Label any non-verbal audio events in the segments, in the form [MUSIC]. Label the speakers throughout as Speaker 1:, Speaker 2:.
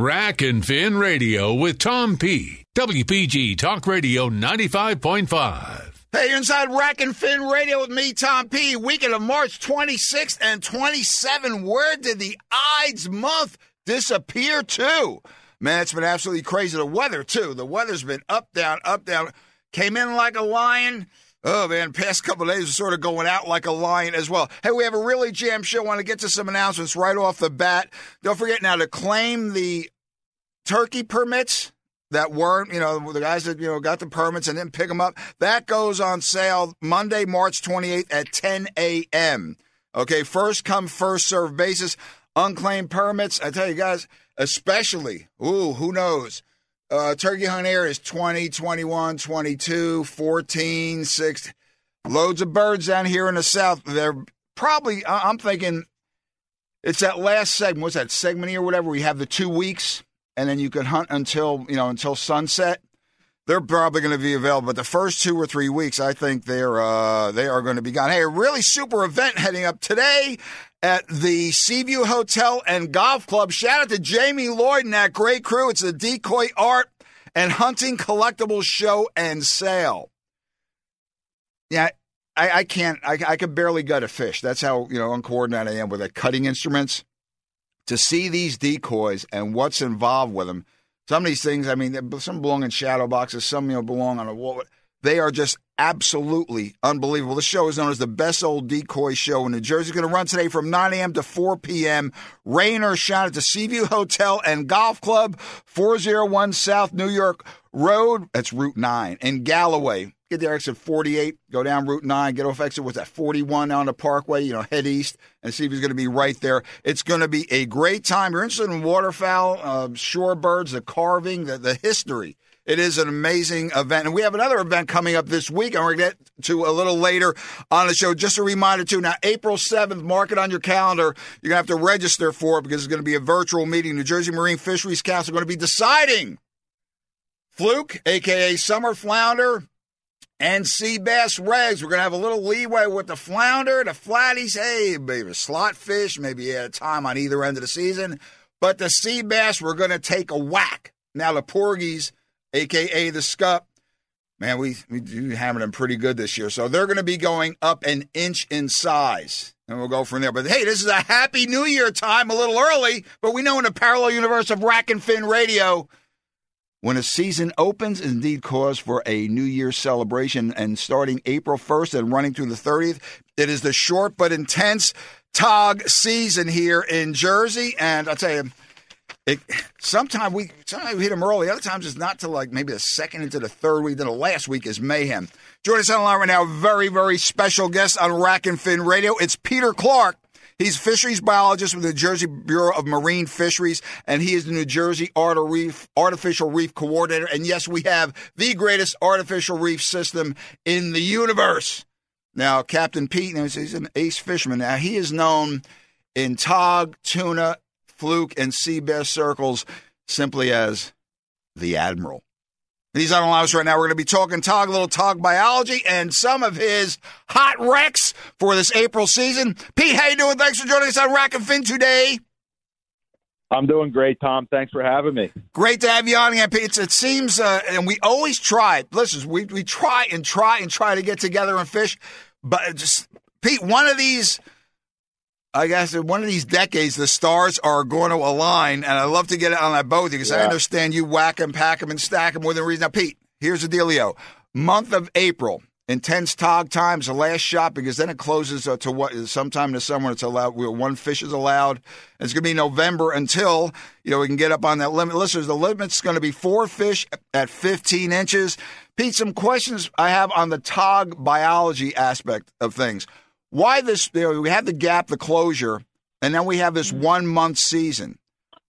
Speaker 1: Rack and Fin Radio with Tom P. WPG Talk Radio 95.5.
Speaker 2: Hey, you're inside Rack and Fin Radio with me, Tom P. Weekend of March 26th and 27. Where did the Ides month disappear to? Man, it's been absolutely crazy. The weather, too. The weather's been up, down, up, down. Came in like a lion. Oh, man, past couple days are sort of going out like a lion as well. Hey, we have a really jam show. want to get to some announcements right off the bat. Don't forget now to claim the turkey permits that weren't, you know, the guys that, you know, got the permits and didn't pick them up. That goes on sale Monday, March 28th at 10 a.m. Okay, first come, first serve basis. Unclaimed permits. I tell you guys, especially, ooh, who knows? Uh, turkey hunt area is 20, 21, 22, 14, 6. Loads of birds down here in the south. They're probably, I'm thinking, it's that last segment. What's that segment here, whatever? We have the two weeks, and then you can hunt until you know until sunset. They're probably going to be available, but the first two or three weeks, I think they're uh, they are going to be gone. Hey, a really super event heading up today at the Seaview Hotel and Golf Club. Shout out to Jamie Lloyd and that great crew. It's the Decoy Art and Hunting Collectibles Show and Sale. Yeah, I, I can't. I, I could barely gut a fish. That's how you know uncoordinated I am with the cutting instruments. To see these decoys and what's involved with them, some of these things. I mean, some belong in shadow boxes. Some you know belong on a wall. They are just absolutely unbelievable. The show is known as the best old decoy show in New Jersey. Going to run today from 9 a.m. to 4 p.m. Rain or shine at the Seaview Hotel and Golf Club, 401 South New York Road. That's Route 9 in Galloway. Get there exit 48, go down Route 9, get off exit, what's that, 41 on the Parkway, you know, head east and Seaview's going to be right there. It's going to be a great time. You're interested in waterfowl, uh, shorebirds, the carving, the, the history it is an amazing event. And we have another event coming up this week, and we're going to get to a little later on the show. Just a reminder, too. Now, April 7th, mark it on your calendar. You're going to have to register for it because it's going to be a virtual meeting. New Jersey Marine Fisheries Council are going to be deciding fluke, aka summer flounder, and sea bass regs. We're going to have a little leeway with the flounder, the flatties. Hey, maybe slot fish, maybe at a time on either end of the season. But the sea bass, we're going to take a whack. Now, the porgies, aka the Scup. Man, we we do hammer them pretty good this year. So they're going to be going up an inch in size, and we'll go from there. But hey, this is a happy New Year time, a little early, but we know in the parallel universe of Rack and Fin Radio, when a season opens, indeed cause for a New Year's celebration. And starting April 1st and running through the 30th, it is the short but intense TOG season here in Jersey. And I'll tell you it, sometimes we sometimes we hit them early. Other times it's not till like maybe the second into the third week. Then the last week is mayhem. Joining us on the line right now, very very special guest on Rack and Fin Radio. It's Peter Clark. He's fisheries biologist with the Jersey Bureau of Marine Fisheries, and he is the New Jersey Artificial Reef Coordinator. And yes, we have the greatest artificial reef system in the universe. Now, Captain Pete, he's an ace fisherman. Now, he is known in tog, tuna, fluke, and sea bass circles simply as the Admiral. He's on the line right now. We're going to be talking Tog, a little Tog biology, and some of his hot wrecks for this April season. Pete, how you doing? Thanks for joining us on Rack and Fin today.
Speaker 3: I'm doing great, Tom. Thanks for having me.
Speaker 2: Great to have you on again, Pete. It seems, uh, and we always try. Listen, we we try and try and try to get together and fish, but just Pete, one of these I guess in one of these decades, the stars are going to align, and I love to get it on that boat because yeah. I understand you whack them, pack them, and stack them within reason. Now, Pete, here's the dealio: month of April, intense tog times, the last shot because then it closes uh, to what sometime in the summer. It's allowed. One fish is allowed. It's going to be November until you know we can get up on that limit. Listeners, the limit's going to be four fish at 15 inches. Pete, some questions I have on the tog biology aspect of things why this? You know, we have the gap, the closure, and then we have this mm-hmm. one month season.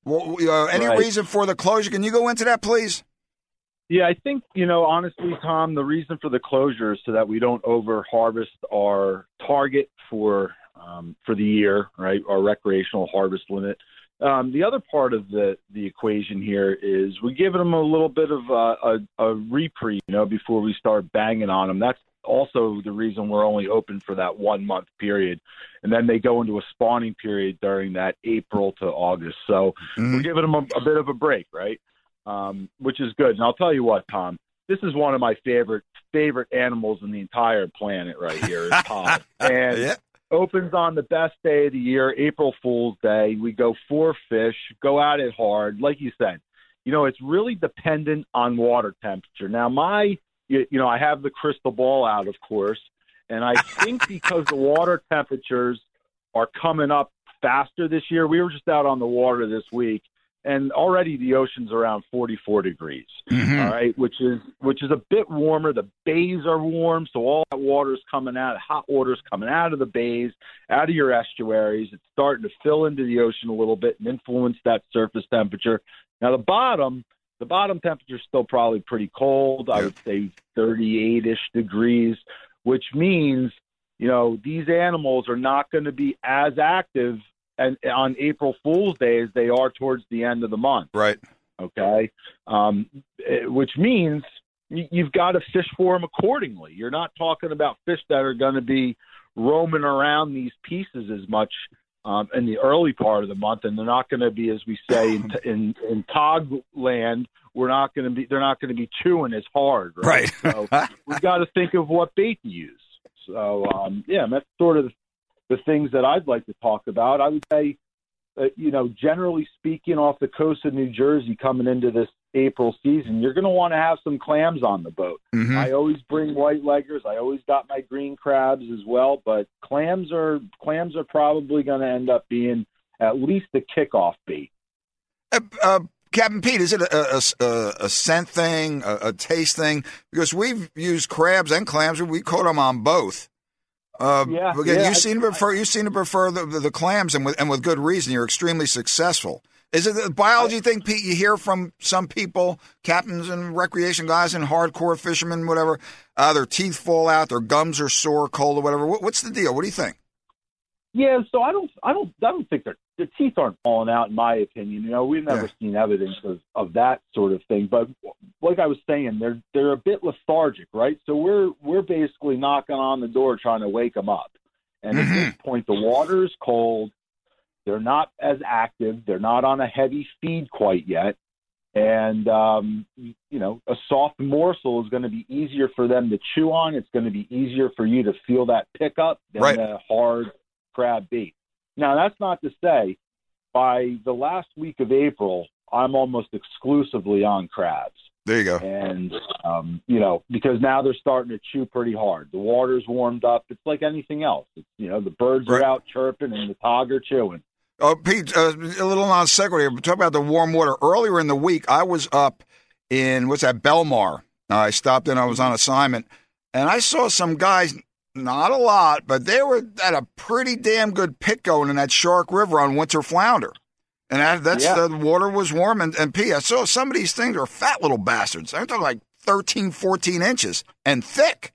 Speaker 2: Well, uh, any right. reason for the closure? Can you go into that, please?
Speaker 3: Yeah, I think you know honestly, Tom. The reason for the closure is so that we don't over harvest our target for um, for the year, right? Our recreational harvest limit. Um, the other part of the the equation here is we give them a little bit of uh, a, a reprieve, you know, before we start banging on them. That's also the reason we're only open for that one month period. And then they go into a spawning period during that April to August. So
Speaker 2: Mhm.
Speaker 3: we're giving them a, a bit of a break, right? Um, which is good. And I'll tell you what, Tom, this is one of my favorite favorite animals in the entire planet right here is. [LAUGHS] And
Speaker 2: Yeah.
Speaker 3: opens on the best day of the year, April Fool's Day. We go four fish, go at it hard. Like you said, you know, it's really dependent on water temperature. Now, my, you, you know, I have the crystal ball out, of course, and I think [LAUGHS] because the water temperatures are coming up faster this year, we were just out on the water this week, and already the ocean's around 44 degrees
Speaker 2: Mhm.
Speaker 3: all right, which is which is a bit warmer. The bays are warm, so all that water's coming out, hot water's coming out of the bays, out of your estuaries. It's starting to fill into the ocean a little bit and influence that surface temperature. Now the bottom, the bottom temperature is still probably pretty cold. I would say 38ish degrees, which means you know these animals are not going to be as active and on April Fool's Day as they are towards the end of the month
Speaker 2: Right.
Speaker 3: okay um, eh, which means you've got to fish for them accordingly you're not talking about fish that are going to be roaming around these pieces as much um, in the early part of the month and they're not going to be as we say in [LAUGHS] in, in tog land we're not going to be they're not going to be chewing as hard right,
Speaker 2: Right.
Speaker 3: so [LAUGHS] we've got to think of what bait to use. So um, yeah that's sort of the things that i'd like to talk about. I would say uh, you know, generally speaking, off the coast of New Jersey coming into this April season, you're going to want to have some clams on the boat.
Speaker 2: Mhm.
Speaker 3: I always bring white leggers. I always got my green crabs as well, but clams are clams are probably going to end up being at least the kickoff bait.
Speaker 2: Uh, uh, Captain Pete, is it a, a, a, a scent thing, a, a taste thing? Because we've used crabs and clams, we caught them on both. Uh,
Speaker 3: Yeah,
Speaker 2: again,
Speaker 3: yeah,
Speaker 2: you
Speaker 3: I-
Speaker 2: seem to prefer you seem to prefer the, the, the clams, and with and with good reason. You're extremely successful. Is it the biology thing, Pete? You hear from some people, captains and recreation guys and hardcore fishermen, whatever. Uh, their teeth fall out, their gums are sore, cold, or whatever. What, what's the deal? What do you think?
Speaker 3: Yeah, so I don't, I don't, I don't think their the teeth aren't falling out, in my opinion. You know, we've never
Speaker 2: Yeah.
Speaker 3: seen evidence of, of that sort of thing. But like I was saying, they're they're a bit lethargic, right? So we're we're basically knocking on the door trying to wake them up. And at this point, the water is cold. They're not as active. They're not on a heavy feed quite yet. And um, you know, a soft morsel is going to be easier for them to chew on. It's going to be easier for you to feel that pickup than
Speaker 2: Right.
Speaker 3: a hard crab bait. Now, that's not to say by the last week of April, I'm almost exclusively on crabs.
Speaker 2: There you go.
Speaker 3: And, um, you know, because now they're starting to chew pretty hard. The water's warmed up. It's like anything else. It's, you know, the birds
Speaker 2: Right.
Speaker 3: are out chirping and the tog are chewing.
Speaker 2: Oh, Pete, uh, a little non sequitur here. but Talk about the warm water. Earlier in the week, I was up in what's that Belmar. Uh, I stopped in. I was on assignment, and I saw some guys. Not a lot, but they were at a pretty damn good pit going in that Shark River on winter flounder. And that, that's
Speaker 3: Yeah.
Speaker 2: the water was warm. And, and Pete, I saw some of these things are fat little bastards. I'm talking like 13, 14 inches and thick.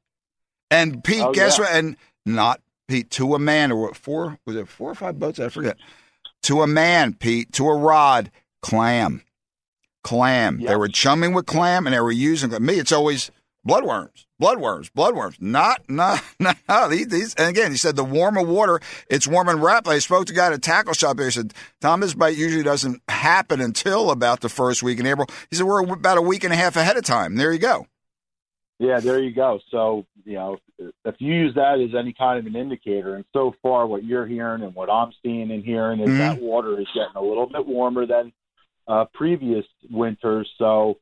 Speaker 2: And Pete,
Speaker 3: Oh,
Speaker 2: guess
Speaker 3: yeah.
Speaker 2: what? And not Pete to a man or what? Four was it four or five boats? I forget. To a man, Pete. To a rod, clam, clam. They were chumming with clam, and they were using me. It's always bloodworms, bloodworms, bloodworms. Not, [LAUGHS] not, not these. these and again, he said the warmer water, it's warm and rapid. I spoke to a guy at a tackle shop there. He said, Tom, this bite usually doesn't happen until about the first week in April. He said, we're about a week and a half ahead of time. There you go.
Speaker 3: Yeah, there you go. So, you know, if you use that as any kind of an indicator, and so far what you're hearing and what I'm seeing and hearing is
Speaker 2: Mhm.
Speaker 3: that water is getting a little bit warmer than uh, previous winters. So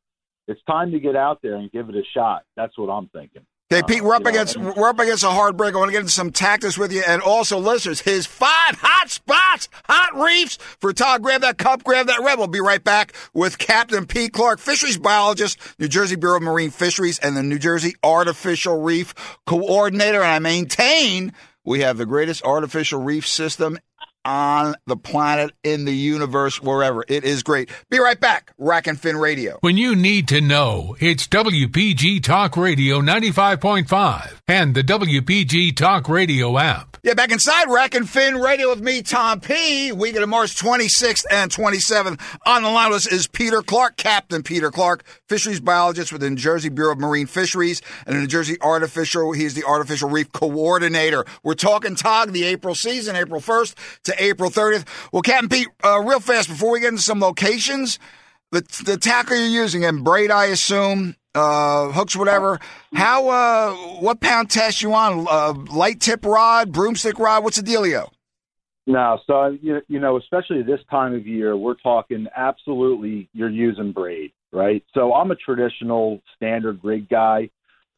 Speaker 3: it's time to get out there and give it a shot. That's what I'm thinking.
Speaker 2: Okay,
Speaker 3: Uh,
Speaker 2: Pete, we're up against we're up against a hard break. I want to get into some tactics with you, and also listeners, his five hot spots, hot reefs for tog. Grab that cup, grab that red. We'll be right back with Captain Pete Clark, fisheries biologist, New Jersey Bureau of Marine Fisheries, and the New Jersey Artificial Reef Coordinator. And I maintain we have the greatest artificial reef system on the planet, in the universe, wherever. It is great. Be right back. Rack and Fin Radio.
Speaker 1: When you need to know, it's WPG Talk Radio 95.5 and the WPG Talk Radio app.
Speaker 2: Yeah, back inside Rack and Fin Radio with me, Tom P. Weekend of March 26th and 27th. On the line with us is Peter Clark, Captain Peter Clark, fisheries biologist with the New Jersey Bureau of Marine Fisheries and the New Jersey Artificial. He's the Artificial Reef Coordinator. We're talking TOG, the April season, April 1st to April 30th. Well, Captain Pete, uh, real fast before we get into some locations, the the tackle you're using and braid, I assume, uh, hooks, whatever. How, uh, what pound test you on? Uh, light tip rod, broomstick rod? What's the dealio?
Speaker 3: No, so you you know, especially this time of year, we're talking absolutely. You're using braid, right? So I'm a traditional standard rig guy.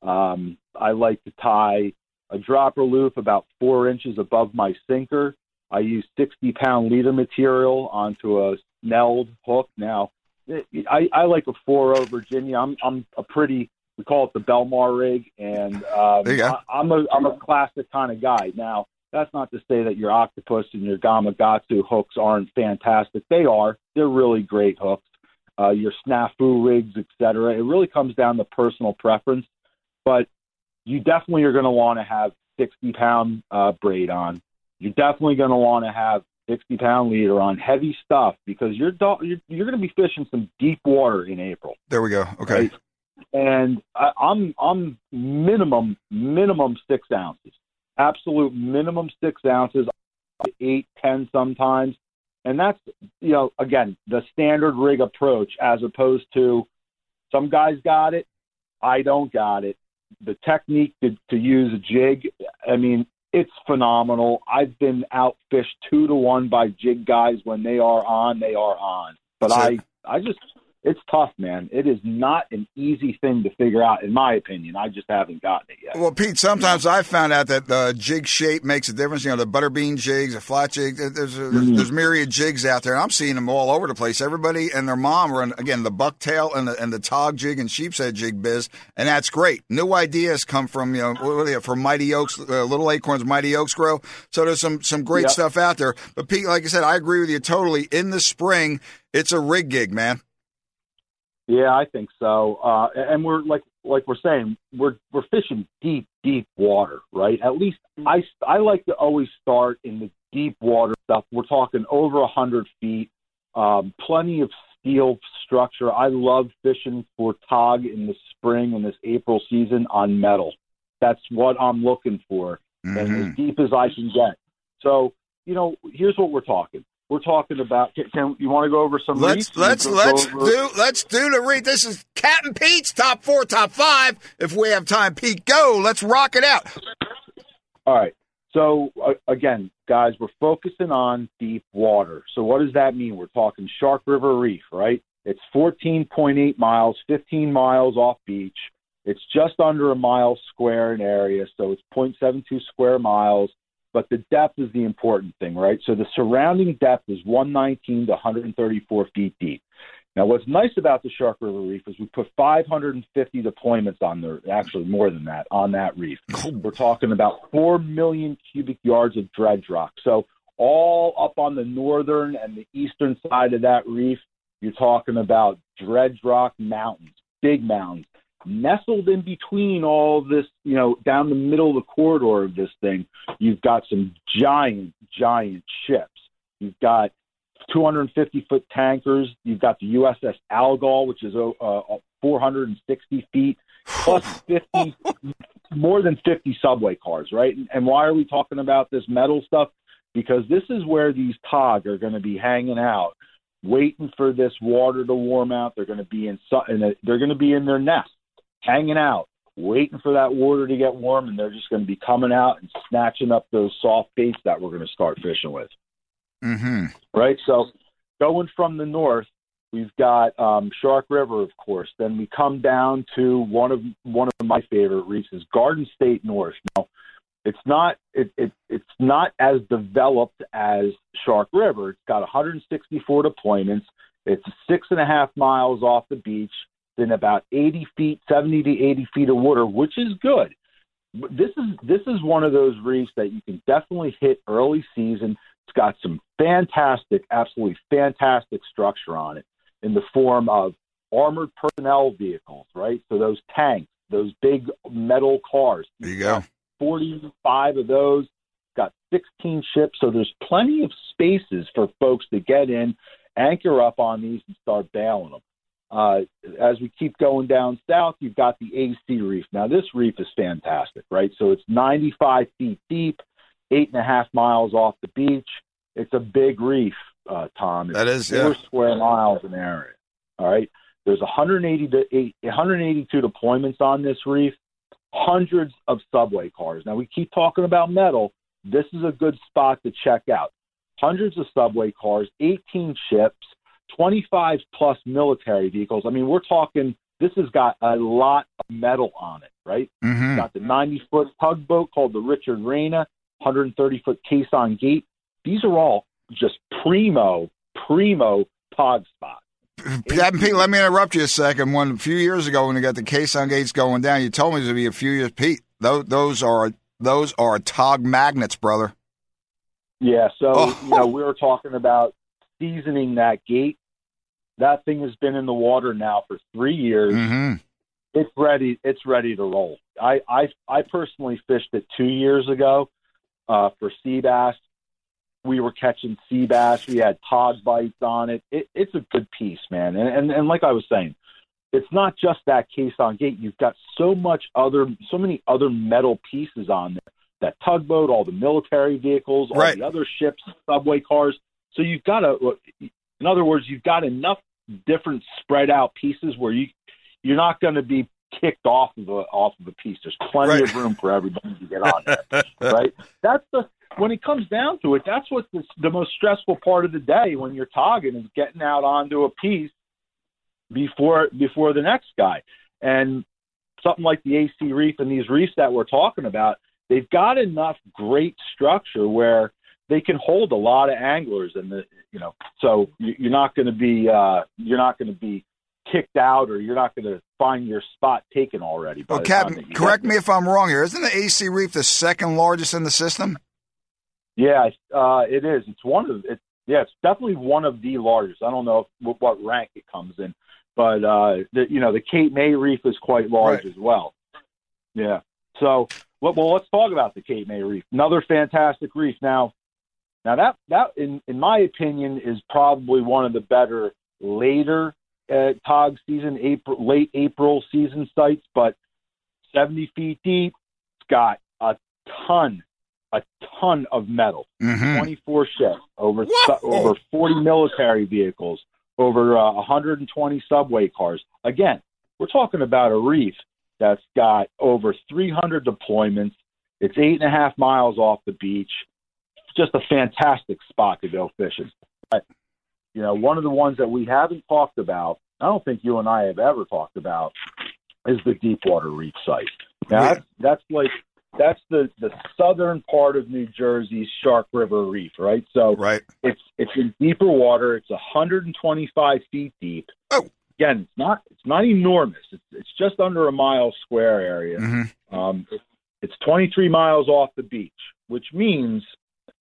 Speaker 3: Um, I like to tie a dropper loop about four inches above my sinker. I use 60 pound leader material onto a snelled hook. Now, I, I like a 4 Virginia. I'm I'm a pretty we call it the Belmar rig, and um, I, I'm a I'm a classic kind of guy. Now that's not to say that your octopus and your Gamakatsu hooks aren't fantastic. They are. They're really great hooks. Uh, your snafu rigs, etc. It really comes down to personal preference, but you definitely are going to want to have 60 pound uh, braid on. You're definitely going to want to have 60 pound leader on heavy stuff because you're you're, you're going to be fishing some deep water in April.
Speaker 2: There we go. Okay.
Speaker 3: Right? And I, I'm I'm minimum minimum six ounces, absolute minimum six ounces, eight ten sometimes, and that's you know again the standard rig approach as opposed to some guys got it, I don't got it. The technique to, to use a jig, I mean, it's phenomenal. I've been outfished two to one by jig guys when they are on, they are on. But I, I just it's tough, man. It is not an easy thing to figure out, in my opinion. I just haven't gotten it yet.
Speaker 2: Well, Pete, sometimes I found out that the jig shape makes a difference. You know, the butterbean jigs, the flat jig. There's there's, mm-hmm. there's myriad jigs out there, and I'm seeing them all over the place. Everybody and their mom run again the bucktail and the and the tog jig and sheep's head jig biz, and that's great. New ideas come from you know from Mighty Oaks, uh, Little Acorns, Mighty Oaks grow. So there's some some great yep. stuff out there. But Pete, like I said, I agree with you totally. In the spring, it's a rig gig, man.
Speaker 3: Yeah, I think so. Uh, and we're like like we're saying, we're we're fishing deep, deep water, right? At least I I like to always start in the deep water stuff. We're talking over a hundred feet, um, plenty of steel structure. I love fishing for tog in the spring and this April season on metal. That's what I'm looking for, mm-hmm. and as mm-hmm. deep as I can get. So you know, here's what we're talking we're talking about. Can, can you want to go over some?
Speaker 2: Let's let's let's over... do let's do the read. This is Captain Pete's top four, top five. If we have time, Pete, go. Let's rock it out.
Speaker 3: All right. So uh, again, guys, we're focusing on deep water. So what does that mean? We're talking Shark River Reef, right? It's 14.8 miles, 15 miles off beach. It's just under a mile square in area, so it's 0.72 square miles but the depth is the important thing, right? So the surrounding depth is 119 to 134 feet deep. Now, what's nice about the Shark River Reef is we put 550 deployments on there, actually more than that, on that reef. We're talking about 4 million cubic yards of dredge rock. So, all up on the northern and the eastern side of that reef, you're talking about dredge rock mountains, big mountains nestled in between all this, you know, down the middle of the corridor of this thing, you've got some giant, giant ships. You've got 250 foot tankers. You've got the USS Algol, which is uh, uh 460 feet, plus 50, more than 50 subway cars, right? And, and why are we talking about this metal stuff? Because this is where these TOG are going to be hanging out, waiting for this water to warm out. They're going to be in, in a, they're going to be in their nest hanging out, waiting for that water to get warm, and they're just going to be coming out and snatching up those soft baits that we're going to start fishing with.
Speaker 2: Mm-hmm.
Speaker 3: Right. So going from the north, we've got um, Shark River, of course. Then we come down to one of one of my favorite reefs is Garden State North. Now, it's not it, it it's not as developed as Shark River. It's got 164 deployments. It's six and a half miles off the beach in about 80 feet, 70 to 80 feet of water, which is good. This is this is one of those reefs that you can definitely hit early season. It's got some fantastic, absolutely fantastic structure on it in the form of armored personnel vehicles, right? So those tanks, those big metal cars.
Speaker 2: There you go.
Speaker 3: 45 of those. Got 16 ships, so there's plenty of spaces for folks to get in, anchor up on these, and start bailing them. Uh, as we keep going down south, you've got the AC Reef. Now, this reef is fantastic, right? So it's 95 feet deep, eight and a half miles off the beach. It's a big reef, uh, Tom. It's
Speaker 2: That is,
Speaker 3: four
Speaker 2: yeah.
Speaker 3: square miles in area. All right. There's 180 to eight, 182 deployments on this reef, hundreds of subway cars. Now we keep talking about metal. This is a good spot to check out. Hundreds of subway cars, 18 ships, 25 plus military vehicles. I mean, we're talking. This has got a lot of metal on it, right?
Speaker 2: Mm-hmm.
Speaker 3: Got the 90 foot tugboat called the Richard Reyna, 130 foot caisson gate. These are all just primo, primo tog spots.
Speaker 2: Pete, let me interrupt you a second. One a few years ago, when you got the caisson gates going down, you told me it would be a few years. Pete, those, those are those are tog magnets, brother.
Speaker 3: Yeah, so
Speaker 2: Oh.
Speaker 3: you know we were talking about seasoning that gate. That thing has been in the water now for three years.
Speaker 2: Mm-hmm.
Speaker 3: It's ready. It's ready to roll. I I I personally fished it two years ago uh, for sea bass. We were catching sea bass. We had tog bites on it. it it's a good piece, man. And, and and like I was saying, it's not just that caisson gate. You've got so much other, so many other metal pieces on there. That tugboat, all the military vehicles, all
Speaker 2: Right.
Speaker 3: the other ships, subway cars. So you've got a, in other words, you've got enough different spread out pieces where you you're not going to be kicked off of a off of a piece. There's plenty
Speaker 2: Right.
Speaker 3: of room for everybody to get on there, [LAUGHS] right? That's the when it comes down to it. That's what's the, the most stressful part of the day when you're togging is getting out onto a piece before before the next guy. And something like the AC reef and these reefs that we're talking about, they've got enough great structure where they can hold a lot of anglers and the you know so you- you're not going to be uh you're not going to be kicked out or you're not going to find your spot taken already
Speaker 2: Well, Captain, correct me if I'm wrong here. Isn't the AC Reef the second largest in the system?
Speaker 3: Yeah, uh, it is. It's one of it's yeah, it's definitely one of the largest. I don't know if, what, what rank it comes in, but uh, the, you know the Cape May Reef is quite large
Speaker 2: Right.
Speaker 3: as well. Yeah. So well, well, let's talk about the Cape May Reef. Another fantastic reef. Now, now that that in in my opinion is probably one of the better later uh, tog season, April late April season sites, but 70 feet deep. It's got a ton, a ton of metal.
Speaker 2: Mm-hmm.
Speaker 3: 24 ships, over
Speaker 2: Whoa!
Speaker 3: over 40 military vehicles, over uh, 120 subway cars. Again, we're talking about a reef that's got over 300 deployments. It's eight and a half miles off the beach. Just a fantastic spot to go fishing. But, you know, one of the ones that we haven't talked about, I don't think you and I have ever talked about, is the Deepwater Reef site. Now,
Speaker 2: Yeah.
Speaker 3: that's, that's like that's the the southern part of New Jersey's Shark River Reef, right? So
Speaker 2: Right.
Speaker 3: it's it's in deeper water. It's 125 feet deep.
Speaker 2: Oh.
Speaker 3: Again, it's not it's not enormous. It's it's just under a mile square area.
Speaker 2: Mm-hmm.
Speaker 3: Um, it's 23 miles off the beach, which means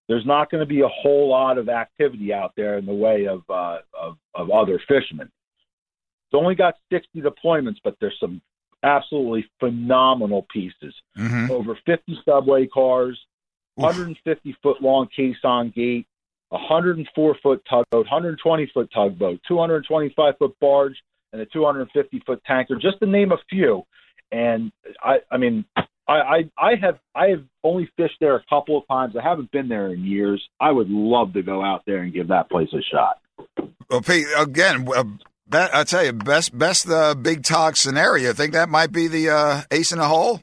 Speaker 3: there's not going to be a whole lot of activity out there in the way of uh, of, of other fishermen. It's only got 60 deployments, but there's some absolutely phenomenal pieces
Speaker 2: Mm-hmm.
Speaker 3: over 50 subway cars, 150 foot long caisson gate, 104 foot tugboat, 120 foot tugboat, 225 foot barge, and a 250 foot tanker, just to name a few. And I, I mean, I, I, I have, I have only fished there a couple of times. I haven't been there in years. I would love to go out there and give that place a shot.
Speaker 2: Well, Pete, again, uh, be, I tell you, best best uh, big tog scenario. I think that might be the uh, ace in the hole.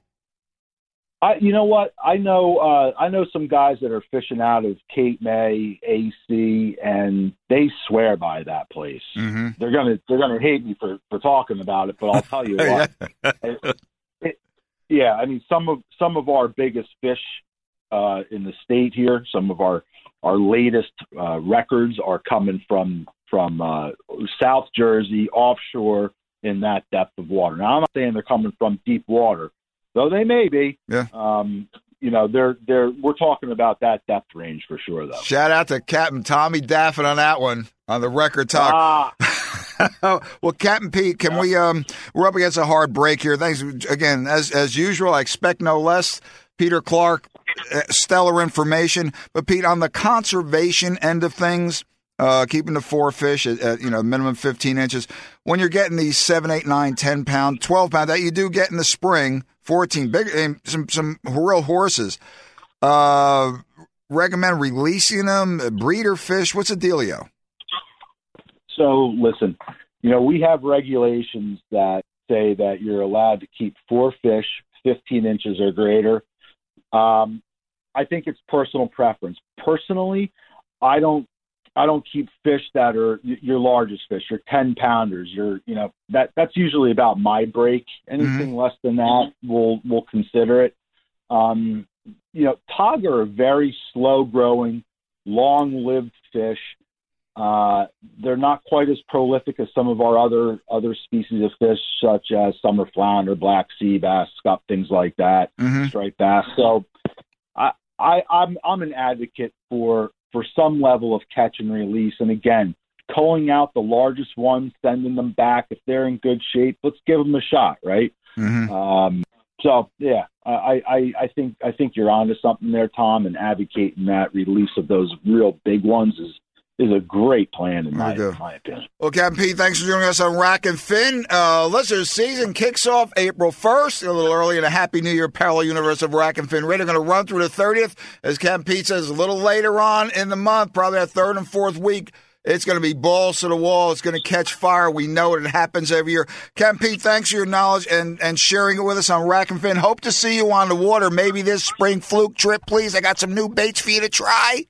Speaker 3: I, you know what? I know, uh, I know some guys that are fishing out of Cape May, AC, and they swear by that place.
Speaker 2: Mm-hmm.
Speaker 3: They're gonna, they're gonna hate me for for talking about it, but I'll tell you [LAUGHS] what. [LAUGHS] yeah, I mean, some of some of our biggest fish uh, in the state here, some of our our latest uh, records are coming from from uh, South Jersey, offshore in that depth of water. Now, I'm not saying they're coming from deep water, though they may be.
Speaker 2: Yeah.
Speaker 3: Um, you know, they're they're we're talking about that depth range for sure, though.
Speaker 2: Shout out to Captain Tommy Daffin on that one on the record talk.
Speaker 3: Ah, [LAUGHS] [LAUGHS]
Speaker 2: well, Captain Pete, can we? Um, we're up against a hard break here. Thanks again, as as usual. I expect no less. Peter Clark, uh, stellar information. But Pete, on the conservation end of things, uh, keeping the four fish at, at, you know minimum 15 inches. When you're getting these seven, eight, nine, 10 pound, 12 pound that you do get in the spring, 14 big, some some real horses. Uh, recommend releasing them, breeder fish. What's the dealio?
Speaker 3: So listen, you know we have regulations that say that you're allowed to keep four fish 15 inches or greater. Um, I think it's personal preference. Personally, I don't I don't keep fish that are your largest fish, your ten pounders. Your you know that that's usually about my break. Anything mm-hmm. less than that, we'll we'll consider it. Um, you know, tog are a very slow growing, long lived fish. Uh, they're not quite as prolific as some of our other other species of fish, such as summer flounder, black sea bass, scup, things like that, mm-hmm. striped bass. So, I, I I'm I'm an advocate for for some level of catch and release. And again, culling out the largest ones, sending them back if they're in good shape. Let's give them a shot, right? Mm-hmm. Um, so yeah, I, I I think I think you're onto something there, Tom, and advocating that release of those real big ones is is a great plan in my, in my, opinion.
Speaker 2: Well, Captain Pete, thanks for joining us on Rack and Fin. Uh, listeners, season kicks off April 1st, a little early, and a Happy New Year parallel universe of Rack and Fin Radio. Going to run through the 30th, as Captain Pete says, a little later on in the month, probably that third and fourth week. It's going to be balls to the wall. It's going to catch fire. We know it. It happens every year. Captain Pete, thanks for your knowledge and, and sharing it with us on Rack and Fin. Hope to see you on the water. Maybe this spring fluke trip, please. I got some new baits for you to try.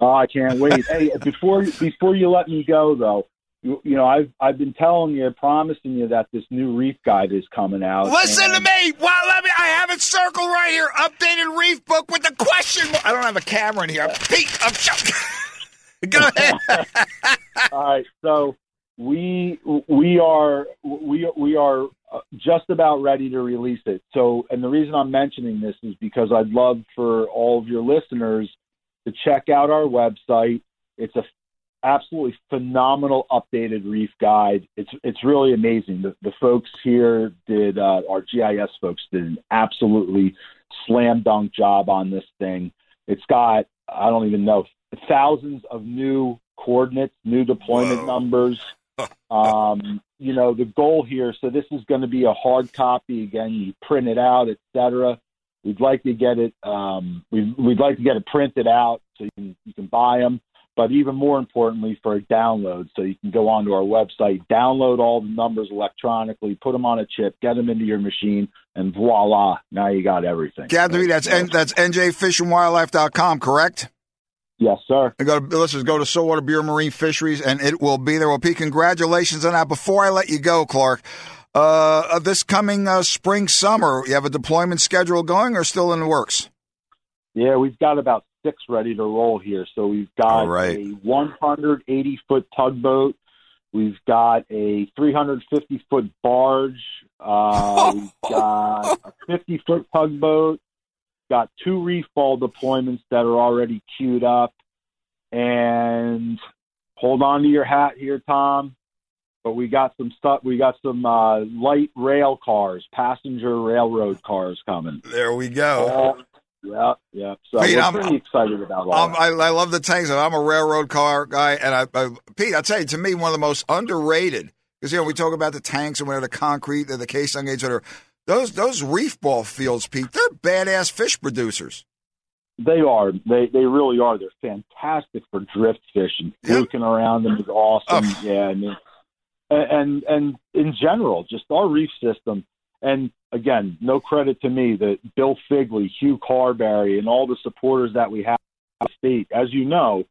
Speaker 3: Oh, I can't wait. hey, [LAUGHS] before before you let me go though, you, you, know I've I've been telling you, promising you that this new reef guide is coming out.
Speaker 2: Listen and... to me. Well, let me. I have it circled right here. Updated reef book with the question. I don't have a camera in here. Pete, I'm. [LAUGHS] Go ahead. [LAUGHS]
Speaker 3: All right. So we we are we we are uh, just about ready to release it. So, and the reason I'm mentioning this is because I'd love for all of your listeners to check out our website. It's a absolutely phenomenal updated reef guide. It's it's really amazing. The, the folks here did uh, our GIS folks did an absolutely slam dunk job on this thing. It's got I don't even know thousands of new coordinates, new deployment Whoa. numbers. [LAUGHS] um, you know the goal here. So this is going to be a hard copy again. You print it out, etc. We'd like to get it. Um, we'd, we'd like to get it printed out so you can you can buy them. But even more importantly, for a download, so you can go onto our website, download all the numbers electronically, put them on a chip, get them into your machine, and voila, now you got everything.
Speaker 2: Gather that's N, that's njfishandwildlife.com, correct?
Speaker 3: Yes, sir.
Speaker 2: And go to, listeners, go to Saltwater Bureau Marine Fisheries, and it will be there. Well, Pete, congratulations on that. Before I let you go, Clark, uh, this coming uh, spring summer, you have a deployment schedule going, or still in the works?
Speaker 3: Yeah, we've got about six ready to roll here. So we've got right. a 180 foot tugboat. We've got a 350 foot barge. Uh, [LAUGHS] we've got a 50 foot tugboat. Got two reef ball deployments that are already queued up. And hold on to your hat here, Tom but we got some stuff. We got some uh, light rail cars, passenger railroad cars coming.
Speaker 2: There we go.
Speaker 3: Uh, yeah, yeah. So Pete, we're I'm, pretty excited about all
Speaker 2: I, I, love the tanks. I'm a railroad car guy, and I, I Pete, I tell you, to me, one of the most underrated because you know we talk about the tanks and where the concrete, and the case gates that are those those reef ball fields, Pete. They're badass fish producers.
Speaker 3: They are. They they really are. They're fantastic for drift fishing. Fluking yep. around them is awesome. Oh. Yeah, I mean, and and in general, just our reef system. And again, no credit to me that Bill Figley, Hugh Carberry, and all the supporters that we have in the state. As you know,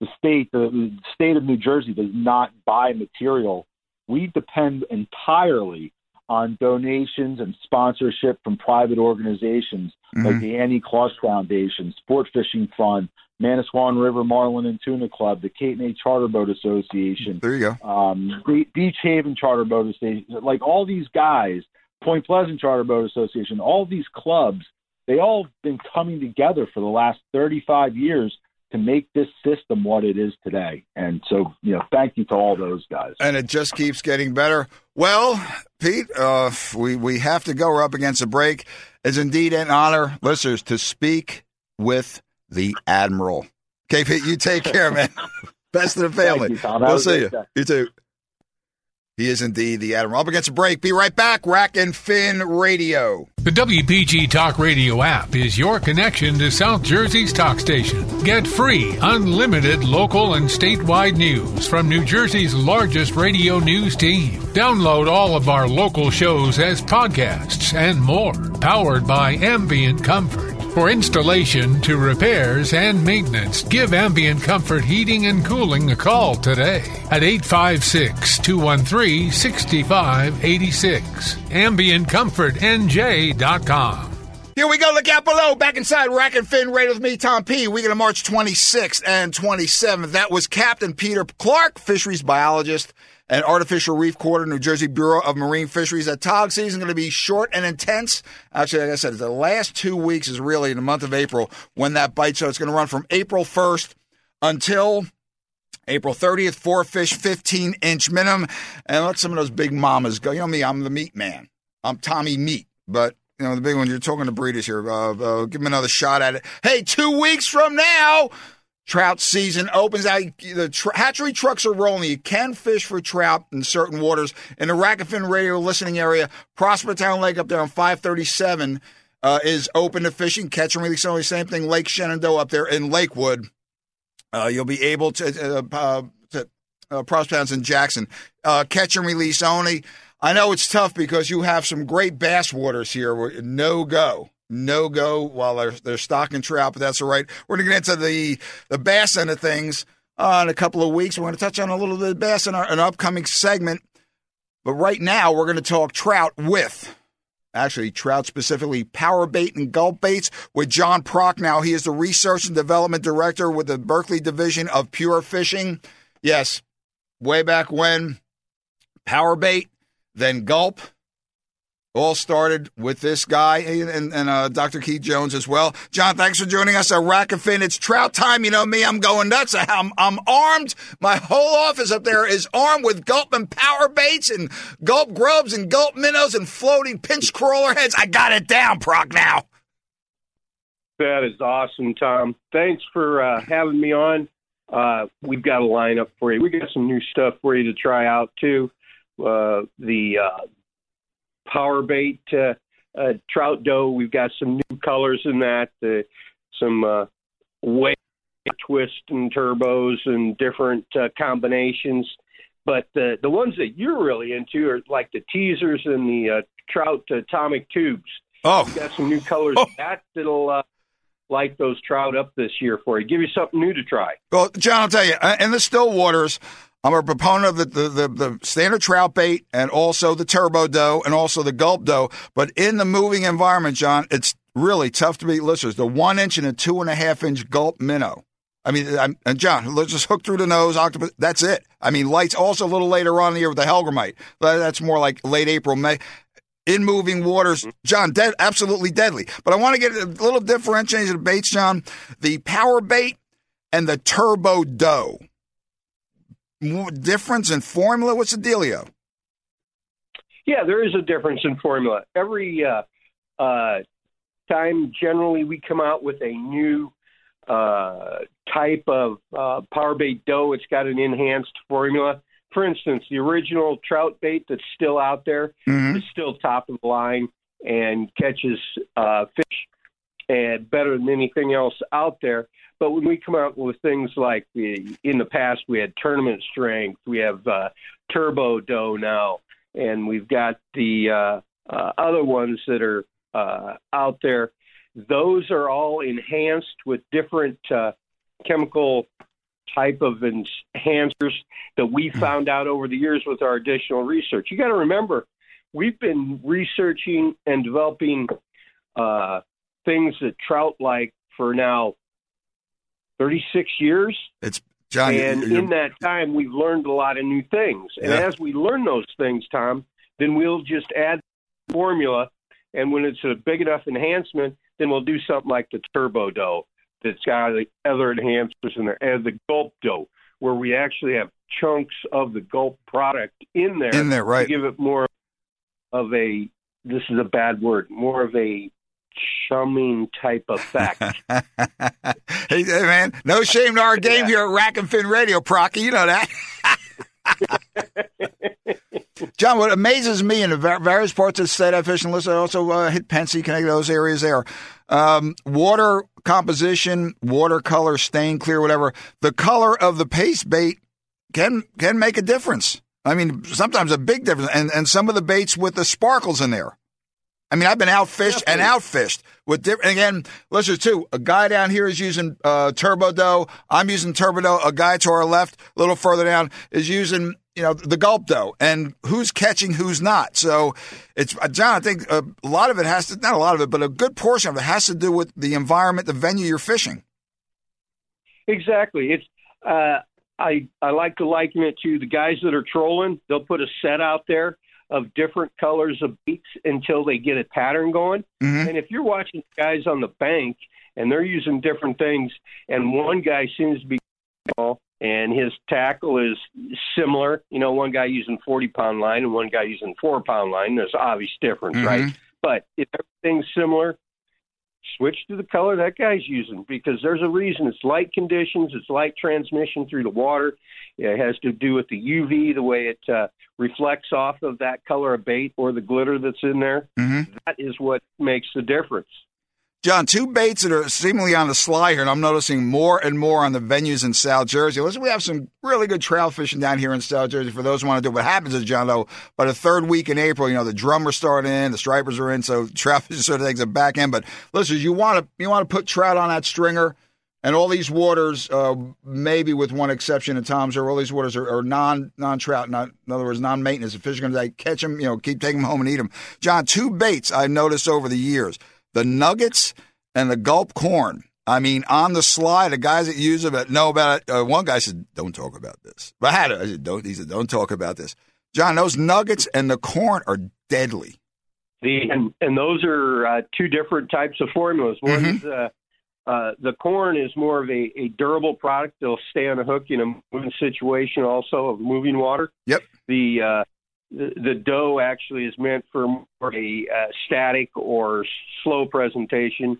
Speaker 3: the state, the state of New Jersey, does not buy material. We depend entirely on donations and sponsorship from private organizations mm-hmm. like the Annie Kloss Foundation, Sport Fishing Fund, Manasquan River Marlin and Tuna Club, the Cape May Charter Boat Association.
Speaker 2: There you go.
Speaker 3: Um, Beach Haven Charter Boat Association. Like all these guys, Point Pleasant Charter Boat Association, all these clubs, they all been coming together for the last 35 years to make this system what it is today. And so, you know, thank you to all those guys.
Speaker 2: And it just keeps getting better. Well, Pete, uh, we we have to go. We're up against a break. It's indeed an honor, listeners, to speak with the admiral. Okay, Pete, you take care, man. Best of the family.
Speaker 3: You,
Speaker 2: we'll see you. You too. He is indeed the Admiral. Up against a break. Be right back. Rack and Fin Radio.
Speaker 1: The WPG Talk Radio app is your connection to South Jersey's talk station. Get free, unlimited local and statewide news from New Jersey's largest radio news team. Download all of our local shows as podcasts and more. Powered by Ambient Comfort. For installation to repairs and maintenance, give Ambient Comfort Heating and Cooling a call today at 856 213 6586. AmbientComfortNJ.com.
Speaker 2: Here we go. Look out below. Back inside Rack and Fin Radio with me, Tom P. Weekend of March 26th and 27th. That was Captain Peter Clark, fisheries biologist and artificial reef quarter, New Jersey Bureau of Marine Fisheries. That tog season is going to be short and intense. Actually, like I said, the last two weeks is really in the month of April when that bite. So it's going to run from April 1st until April 30th. Four fish, 15 inch minimum. And let some of those big mamas go. You know me, I'm the meat man. I'm Tommy Meat, but you know, the big ones, you're talking to breeders here. Uh, uh, give them another shot at it. Hey, two weeks from now, trout season opens out. The tr- hatchery trucks are rolling. You can fish for trout in certain waters. In the Rack and Fin radio listening area, Prospertown Lake up there on 537 uh, is open to fishing. Catch and release only. Same thing, Lake Shenandoah up there in Lakewood. Uh, you'll be able to, uh, uh, to uh, in Jackson. Uh, catch and release only. I know it's tough because you have some great bass waters here. No go no go while they're, they're stocking trout, but that's all right. We're going to get into the, the bass end of things uh, in a couple of weeks. We're going to touch on a little bit of bass in our an upcoming segment. But right now, we're going to talk trout with, actually, trout specifically, power bait and gulp baits with John Prochnow, He is the Research and Development Director with the Berkley Division of Pure Fishing. Yes, way back when, power bait, then gulp all started with this guy and, and uh, Dr. Keith Jones as well. John, thanks for joining us at Rack and Fin. It's trout time. You know me, I'm going nuts. I'm, I'm armed. My whole office up there is armed with gulp and power baits and gulp grubs and gulp minnows and floating pinch crawler heads. I got it down, Prochnow.
Speaker 4: That is awesome, Tom. Thanks for uh, having me on. Uh, we've got a lineup for you. We got some new stuff for you to try out too. Uh, the uh, power bait uh, uh, trout dough. We've got some new colors in that, uh, some uh, way twist and turbos and different uh, combinations. But the the ones that you're really into are like the teasers and the uh, trout atomic tubes.
Speaker 2: Oh,
Speaker 4: We've got some new colors
Speaker 2: oh.
Speaker 4: that that'll uh, light those trout up this year for you. Give you something new to try.
Speaker 2: Well, John, I'll tell you, uh, in the still waters, I'm a proponent of the, the, the, the, standard trout bait and also the turbo dough and also the gulp dough. But in the moving environment, John, it's really tough to beat listeners. The one inch and a two and a half inch gulp minnow. I mean, I'm, and John, let's just hook through the nose, octopus. That's it. I mean, lights also a little later on in the year with the hellgrammite. That's more like late April, May. In moving waters, John, dead, absolutely deadly. But I want to get a little differentiation of baits, John. The power bait and the turbo dough difference in formula? What's the dealio?
Speaker 4: Yeah, there is a difference in formula. Every uh, uh, time, generally, we come out with a new uh, type of uh, power bait dough. It's got an enhanced formula. For instance, the original trout bait that's still out there
Speaker 2: mm-hmm.
Speaker 4: is still top of the line and catches uh, fish and better than anything else out there. But when we come out with things like the, in the past, we had tournament strength, we have uh, turbo dough now, and we've got the uh, uh, other ones that are uh, out there. Those are all enhanced with different uh, chemical type of enhancers that we hmm. found out over the years with our additional research. You got to remember, we've been researching and developing uh, things that trout like for now 36 years.
Speaker 2: It's John,
Speaker 4: and
Speaker 2: you're,
Speaker 4: in that time, we've learned a lot of new things. And
Speaker 2: Yeah.
Speaker 4: as we learn those things, Tom, then we'll just add formula. And when it's a big enough enhancement, then we'll do something like the turbo dough that's got the other enhancers in there, and the gulp dough, where we actually have chunks of the Gulp product in there.
Speaker 2: In there, right.
Speaker 4: To give it more of a, this is a bad word, more of a chumming type effect. [LAUGHS]
Speaker 2: hey, hey, man, no shame to our game yeah. here at Rack and Fin Radio, Procky. You know that. [LAUGHS] John, what amazes me in the various parts of the state I fish and listen, I also uh, hit Pensy, connect those areas there. Um, water composition, watercolor, stain clear, whatever. The color of the paste bait can can make a difference. I mean, sometimes a big difference. And and some of the baits with the sparkles in there. I mean, I've been outfished Definitely. and outfished with different. Again, listen too. A guy down here is using uh, Turbo Dough. I'm using Turbo Dough. A guy to our left, a little further down, is using you know the Gulp Dough. And who's catching, who's not. So it's uh, John. I think a lot of it has to not a lot of it, but a good portion of it has to do with the environment, the venue you're fishing.
Speaker 4: Exactly. It's. Uh, I I like to liken it to the guys that are trolling. They'll put a set out there of different colors of beats until they get a pattern going. Mm-hmm. And if you're watching guys on the bank and they're using different things, and one guy seems to be and his tackle is similar, you know, one guy using 40 pound line and one guy using four pound line, there's obvious difference, mm-hmm. right? But if everything's similar, switch to the color that guy's using because there's a reason. It's light conditions, it's light transmission through the water. It has to do with the UV, the way it uh, reflects off of that color of bait or the glitter that's in there. Mm-hmm. That is what makes the difference.
Speaker 2: John, two baits that are seemingly on the sly here, and I'm noticing more and more on the venues in South Jersey. Listen, we have some really good trail fishing down here in South Jersey for those who want to do. What happens is, John, though, by the third week in April, you know, the drummers start in, the stripers are in, so trout [LAUGHS] fishing sort of takes a back end. But listen, you want to you want to put trout on that stringer, and all these waters, uh, maybe with one exception at times, or all these waters are, are non non trout, not in other words, non maintenance. The fish are going to catch them, you know, keep taking them home and eat them. John, two baits I've noticed over the years: the nuggets and the gulp corn. I mean, on the slide, the guys that use it know about it. Uh, one guy said, "Don't talk about this." But I had it. I said, "Don't." He said, "Don't talk about this." John, those nuggets and the corn are deadly.
Speaker 4: The and, and those are uh, two different types of formulas. One's mm-hmm. uh, uh, the corn is more of a, a durable product. They'll stay on a hook in a moving situation, also of moving water.
Speaker 2: Yep.
Speaker 4: The uh, the, dough actually is meant for more a uh, static or slow presentation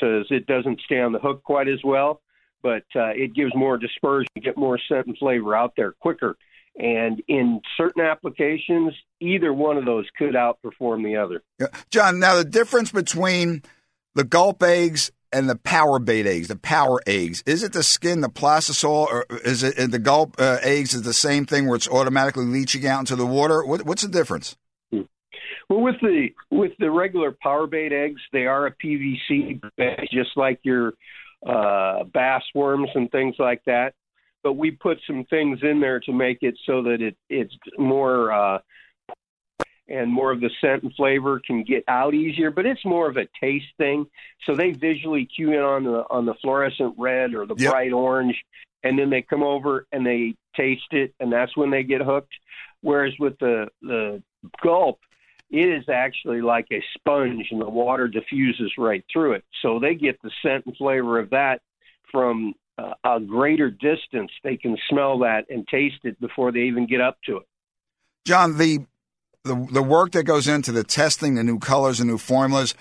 Speaker 4: so it doesn't stay on the hook quite as well, but uh, it gives more dispersion, get more scent and flavor out there quicker. And in certain applications, either one of those could outperform the other.
Speaker 2: Yeah. John, now the difference between the gulp eggs and the power bait eggs, the power eggs, is it the skin, the plastisol, or is it the gulp uh, eggs is the same thing where it's automatically leaching out into the water? What, what's the difference?
Speaker 4: Well, with the with the regular power bait eggs, they are a PVC bait, just like your uh, bass worms and things like that. But we put some things in there to make it so that it it's more uh, and more of the scent and flavor can get out easier. But it's more of a taste thing. So they visually cue in on the on the fluorescent red or the yep. bright orange, and then they come over and they taste it, and that's when they get hooked. Whereas with the the gulp, it is actually like a sponge and the water diffuses right through it. So they get the scent and flavor of that from uh, a greater distance. They can smell that and taste it before they even get up to it.
Speaker 2: John, the the, the work that goes into the testing, the new colors, and new formulas,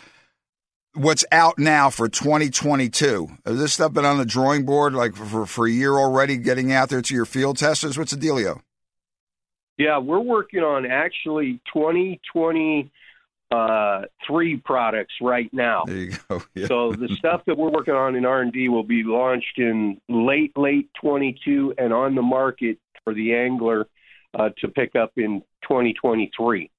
Speaker 2: what's out now for 2022? Has this stuff been on the drawing board like for, for a year already, getting out there to your field testers? What's the dealio?
Speaker 4: Yeah, we're working on actually 2023 uh, products right now.
Speaker 2: There you go. [LAUGHS] Yeah.
Speaker 4: So the stuff that we're working on in R&D will be launched in late late 22 and on the market for the angler uh, to pick up in 2023.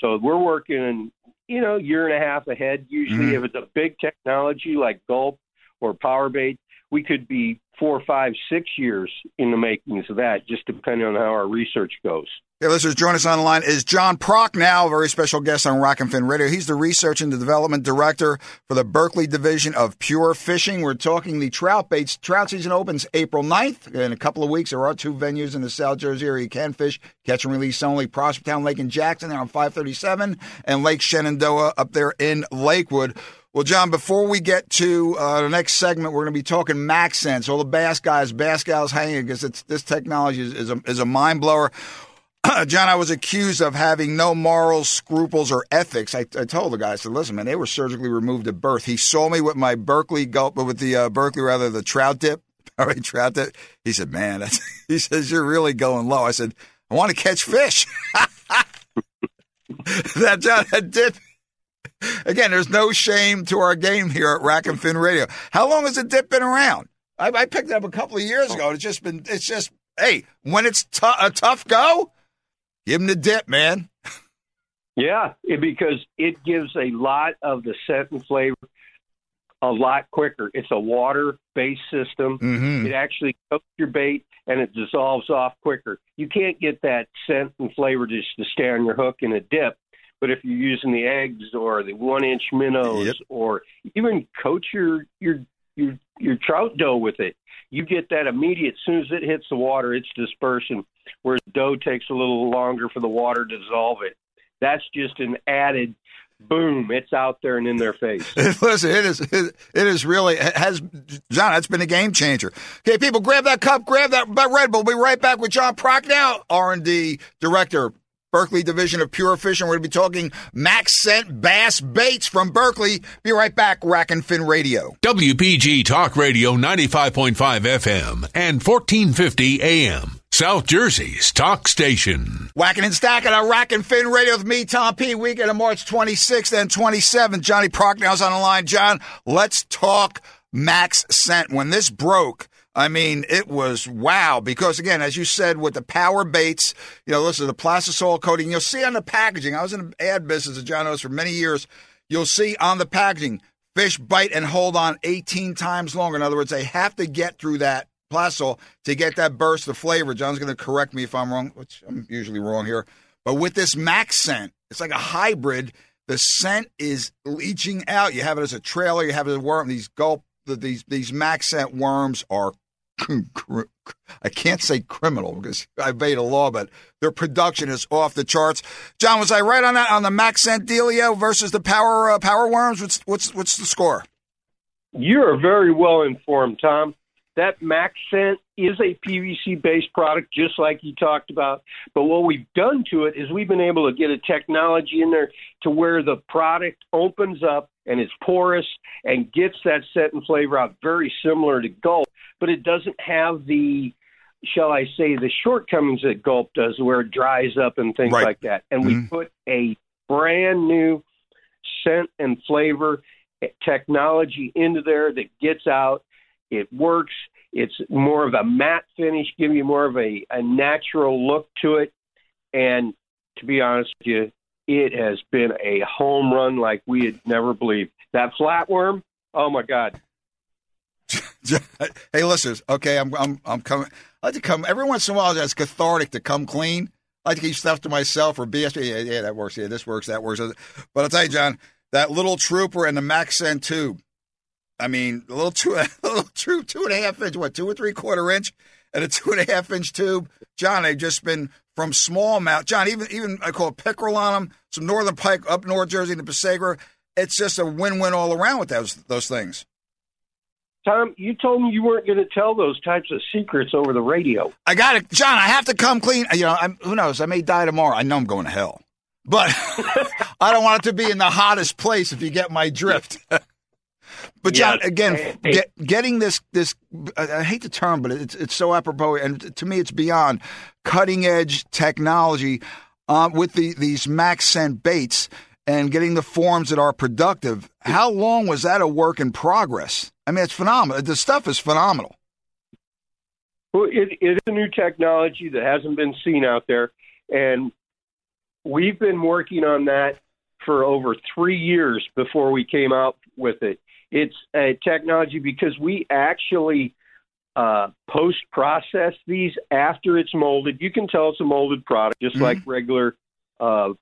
Speaker 4: So we're working, you know, year and a half ahead. Usually, mm-hmm. if it's a big technology like Gulp or Powerbait, we could be four, five, six years in the makings of that, just depending on how our research goes.
Speaker 2: Hey, listeners, join us on the line is John Prochnow, a very special guest on Rack and Fin Radio. He's the Research and Development Director for the Berkley Division of Pure Fishing. We're talking the trout baits. Trout season opens April 9th. In a couple of weeks, there are two venues in the South Jersey area you can fish, catch and release only. Prospect Town Lake in Jackson there on 537 and Lake Shenandoah up there in Lakewood. Well, John, before we get to uh, the next segment, we're going to be talking MaxScent. All the bass guys, bass gals hanging because this technology is, is, a, is a mind blower. [CLEARS THROAT] John, I was accused of having no morals, scruples, or ethics. I, I, told the guy, I said, "Listen, man, they were surgically removed at birth." He saw me with my Berkley gulp, but with the uh, Berkley rather the trout dip. [LAUGHS] All right, trout dip. He said, "Man," [LAUGHS] he says, "You're really going low." I said, "I want to catch fish." [LAUGHS] that John, that dip. Again, there's no shame to our game here at Rack and Fin Radio. How long has the dip been around? I, I picked it up a couple of years ago. It's just been. It's just. Hey, when it's t- a tough go, Give him the dip, man.
Speaker 4: Yeah, it, because it gives a lot of the scent and flavor a lot quicker. It's a water based system.
Speaker 2: Mm-hmm.
Speaker 4: It actually cooks your bait and it dissolves off quicker. You can't get that scent and flavor just to stay on your hook in a dip. But if you're using the eggs or the one inch minnows
Speaker 2: Yep.
Speaker 4: or even coat your your your your trout dough with it, you get that immediate. As soon as it hits the water, it's dispersing. Whereas dough takes a little longer for the water to dissolve it. That's just an added boom. It's out there and in their face. [LAUGHS]
Speaker 2: Listen, it is it, is really it has John. That's been a game changer. Okay, people, grab that cup, grab that, that Red Bull. We'll be right back with John Prochnow, R and D director, Berkley Division of Pure Fishing. We're going to be talking Max Scent Bass Baits from Berkley. Be right back. Rack and Fin Radio.
Speaker 1: WPG Talk Radio 95.5 FM and 1450 AM. South Jersey's talk station.
Speaker 2: Whacking and stacking on Rack and Fin Radio with me, Tom P. Weekend of March 26th and 27th. Johnny Prochnow's on the line. John, let's talk Max Scent. When this broke, I mean, it was wow. Because again, as you said, with the power baits, you know, listen, the plastisol coating, you'll see on the packaging. I was in the ad business, as John knows, for many years. You'll see on the packaging, fish bite and hold on 18 times longer. In other words, they have to get through that plastisol to get that burst of flavor. John's going to correct me if I'm wrong, which I'm usually wrong here. But with this max scent, it's like a hybrid. The scent is leaching out. You have it as a trailer. You have it as a worm. These gulp. These these max scent worms are. I can't say criminal because I obeyed a law, but their production is off the charts. John, was I right on that on the max scent dealio versus the power uh, power worms? What's what's what's the score?
Speaker 4: You are very well informed, Tom. That Max Scent is a PVC based product, just like you talked about. But what we've done to it is we've been able to get a technology in there to where the product opens up and is porous and gets that scent and flavor out very similar to Gulp, but it doesn't have the shall I say the shortcomings that Gulp does where it dries up and things
Speaker 2: Right.
Speaker 4: like that. And
Speaker 2: Mhm.
Speaker 4: we put a brand new scent and flavor technology into there that gets out. It works. It's more of a matte finish, give you more of a, a natural look to it. And to be honest with you, it has been a home run like we had never believed. That flatworm, oh my God. [LAUGHS]
Speaker 2: hey, listeners. Okay, I'm I'm I'm coming. I like to come every once in a while. It's cathartic to come clean. I like to keep stuff to myself or BS. Yeah, yeah, that works. Yeah, this works. That works. But I'll tell you, John, that little trooper and the MaxScent tube. I mean, a little two, [LAUGHS] a little two, two and a half inch, what, two or three quarter inch, and a two and a half inch tube. John, they've just been from small smallmouth. John, even even I call it pickerel on them. Some northern pike up North Jersey the Passaic. It's just a win win all around with those those things.
Speaker 4: Tom, you told me you weren't going to tell those types of secrets over the radio.
Speaker 2: I got it, John. I have to come clean. You know, I'm, who knows? I may die tomorrow. I know I'm going to hell, but [LAUGHS] I don't want it to be in the hottest place. If you get my drift. [LAUGHS] but John,
Speaker 4: Yes.
Speaker 2: again, get, getting this this I, I hate the term, but it's it's so apropos, and to me, it's beyond cutting edge technology um, with the these max scent baits and getting the forms that are productive. How long was that a work in progress? I mean, it's phenomenal. The stuff is phenomenal.
Speaker 4: Well, it, it is a new technology that hasn't been seen out there, and we've been working on that for over three years before we came out with it. It's a technology because we actually uh, post process these after it's molded. You can tell it's a molded product, just
Speaker 2: Mhm.
Speaker 4: like regular uh,